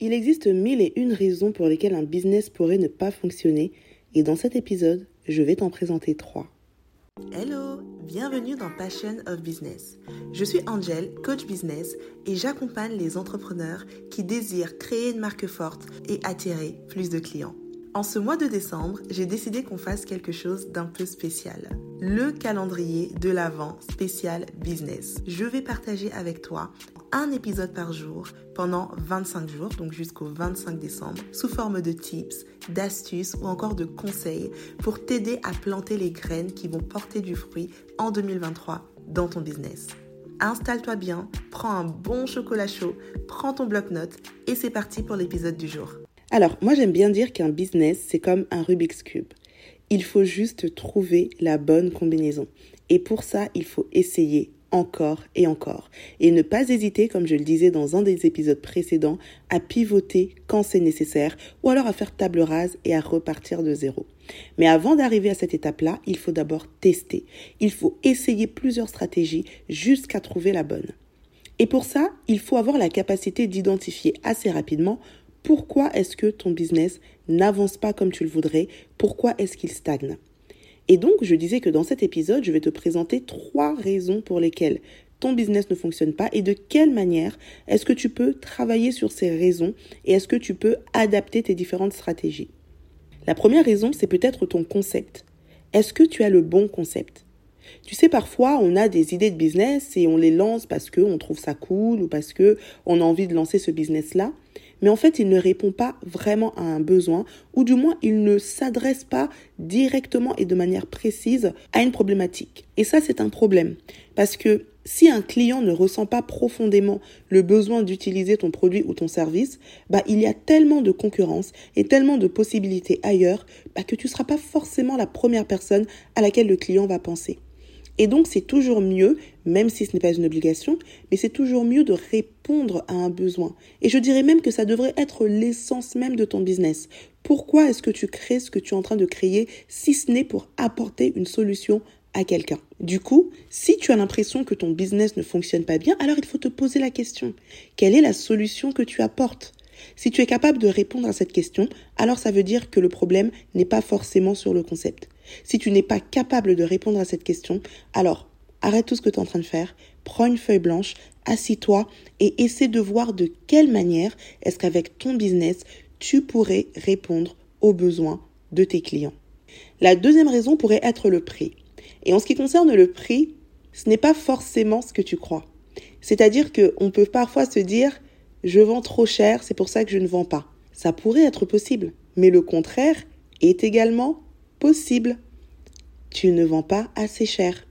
Il existe mille et une raisons pour lesquelles un business pourrait ne pas fonctionner et dans cet épisode, je vais t'en présenter trois. Hello, bienvenue dans Passion of Business. Je suis Angel, coach business et j'accompagne les entrepreneurs qui désirent créer une marque forte et attirer plus de clients. En ce mois de décembre, j'ai décidé qu'on fasse quelque chose d'un peu spécial. Le calendrier de l'Avent spécial business. Je vais partager avec toi un épisode par jour pendant 25 jours, donc jusqu'au 25 décembre, sous forme de tips, d'astuces ou encore de conseils pour t'aider à planter les graines qui vont porter du fruit en 2023 dans ton business. Installe-toi bien, prends un bon chocolat chaud, prends ton bloc-notes et c'est parti pour l'épisode du jour. Alors, moi j'aime bien dire qu'un business, c'est comme un Rubik's Cube. Il faut juste trouver la bonne combinaison. Et pour ça, il faut essayer encore et encore. Et ne pas hésiter, comme je le disais dans un des épisodes précédents, à pivoter quand c'est nécessaire ou alors à faire table rase et à repartir de zéro. Mais avant d'arriver à cette étape-là, il faut d'abord tester. Il faut essayer plusieurs stratégies jusqu'à trouver la bonne. Et pour ça, il faut avoir la capacité d'identifier assez rapidement pourquoi est-ce que ton business n'avance pas comme tu le voudrais, pourquoi est-ce qu'il stagne? Et donc, je disais que dans cet épisode, je vais te présenter trois raisons pour lesquelles ton business ne fonctionne pas et de quelle manière est-ce que tu peux travailler sur ces raisons et est-ce que tu peux adapter tes différentes stratégies? La première raison, c'est peut-être ton concept. Est-ce que tu as le bon concept? Tu sais, parfois, on a des idées de business et on les lance parce qu'on trouve ça cool ou parce qu'on a envie de lancer ce business-là mais en fait, il ne répond pas vraiment à un besoin, ou du moins, il ne s'adresse pas directement et de manière précise à une problématique. Et ça, c'est un problème, parce que si un client ne ressent pas profondément le besoin d'utiliser ton produit ou ton service, bah, il y a tellement de concurrence et tellement de possibilités ailleurs bah, que tu ne seras pas forcément la première personne à laquelle le client va penser. Et donc, c'est toujours mieux, même si ce n'est pas une obligation, mais c'est toujours mieux de répondre à un besoin. Et je dirais même que ça devrait être l'essence même de ton business. Pourquoi est-ce que tu crées ce que tu es en train de créer si ce n'est pour apporter une solution à quelqu'un? Du coup, si tu as l'impression que ton business ne fonctionne pas bien, alors il faut te poser la question. Quelle est la solution que tu apportes? Si tu es capable de répondre à cette question, alors ça veut dire que le problème n'est pas forcément sur le concept. Si tu n'es pas capable de répondre à cette question, alors arrête tout ce que tu es en train de faire, prends une feuille blanche, assis-toi et essaie de voir de quelle manière est-ce qu'avec ton business, tu pourrais répondre aux besoins de tes clients. La deuxième raison pourrait être le prix. Et en ce qui concerne le prix, ce n'est pas forcément ce que tu crois. C'est-à-dire qu'on peut parfois se dire je vends trop cher, c'est pour ça que je ne vends pas. Ça pourrait être possible, mais le contraire est également possible. Tu ne vends pas assez cher.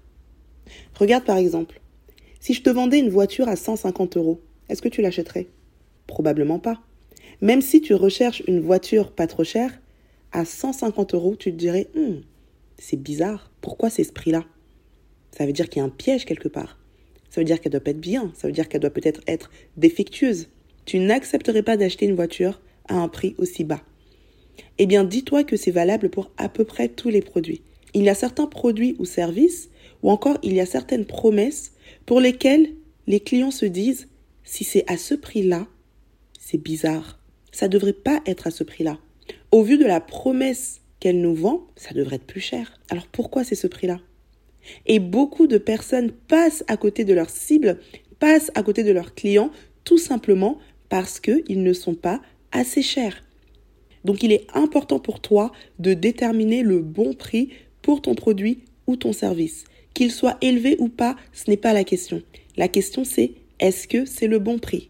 Regarde par exemple, si je te vendais une voiture à 150 euros, est-ce que tu l'achèterais? Probablement pas. Même si tu recherches une voiture pas trop chère, à 150 euros, tu te dirais, hum, c'est bizarre, pourquoi c'est ce prix-là? Ça veut dire qu'il y a un piège quelque part. Ça veut dire qu'elle doit pas être bien, ça veut dire qu'elle doit peut-être être défectueuse. Tu n'accepterais pas d'acheter une voiture à un prix aussi bas. Eh bien, dis-toi que c'est valable pour à peu près tous les produits. Il y a certains produits ou services, ou encore il y a certaines promesses pour lesquelles les clients se disent si c'est à ce prix-là, c'est bizarre. Ça ne devrait pas être à ce prix-là. Au vu de la promesse qu'elle nous vend, ça devrait être plus cher. Alors pourquoi c'est ce prix-là? Et beaucoup de personnes passent à côté de leur cible, passent à côté de leurs clients, tout simplement parce qu'ils ne sont pas assez chers. Donc il est important pour toi de déterminer le bon prix pour ton produit ou ton service. Qu'il soit élevé ou pas, ce n'est pas la question. La question c'est est-ce que c'est le bon prix?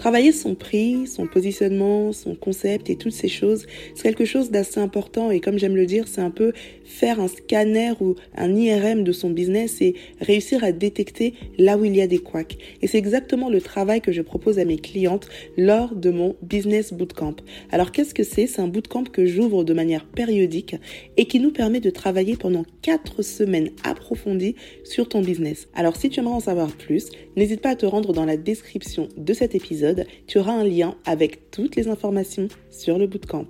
Travailler son prix, son positionnement, son concept et toutes ces choses, c'est quelque chose d'assez important et comme j'aime le dire, c'est un peu faire un scanner ou un IRM de son business et réussir à détecter là où il y a des couacs. Et c'est exactement le travail que je propose à mes clientes lors de mon business bootcamp. Alors qu'est-ce que c'est? C'est un bootcamp que j'ouvre de manière périodique et qui nous permet de travailler pendant 4 semaines approfondies sur ton business. Alors si tu aimerais en savoir plus, n'hésite pas à te rendre dans la description de cet épisode tu auras un lien avec toutes les informations sur le bootcamp.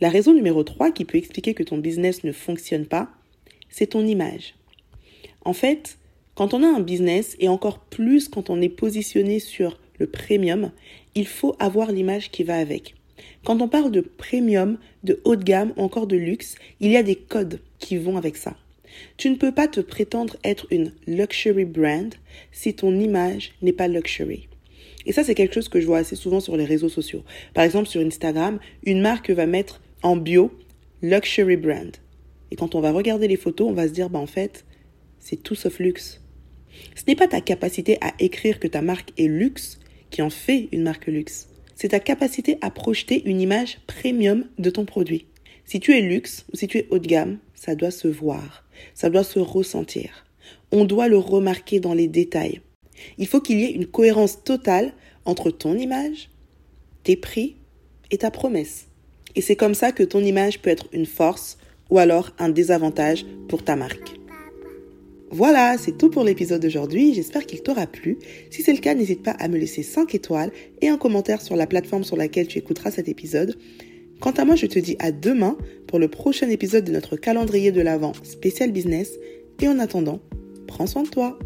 La raison numéro 3 qui peut expliquer que ton business ne fonctionne pas, c'est ton image. En fait, quand on a un business, et encore plus quand on est positionné sur le premium, il faut avoir l'image qui va avec. Quand on parle de premium, de haut de gamme ou encore de luxe, il y a des codes qui vont avec ça. Tu ne peux pas te prétendre être une luxury brand si ton image n'est pas luxury. Et ça, c'est quelque chose que je vois assez souvent sur les réseaux sociaux. Par exemple, sur Instagram, une marque va mettre en bio luxury brand. Et quand on va regarder les photos, on va se dire, bah en fait, c'est tout sauf luxe. Ce n'est pas ta capacité à écrire que ta marque est luxe qui en fait une marque luxe. C'est ta capacité à projeter une image premium de ton produit. Si tu es luxe ou si tu es haut de gamme, ça doit se voir, ça doit se ressentir. On doit le remarquer dans les détails. Il faut qu'il y ait une cohérence totale entre ton image, tes prix et ta promesse. Et c'est comme ça que ton image peut être une force ou alors un désavantage pour ta marque. Voilà, c'est tout pour l'épisode d'aujourd'hui. J'espère qu'il t'aura plu. Si c'est le cas, n'hésite pas à me laisser 5 étoiles et un commentaire sur la plateforme sur laquelle tu écouteras cet épisode. Quant à moi, je te dis à demain pour le prochain épisode de notre calendrier de l'Avent spécial business. Et en attendant, prends soin de toi.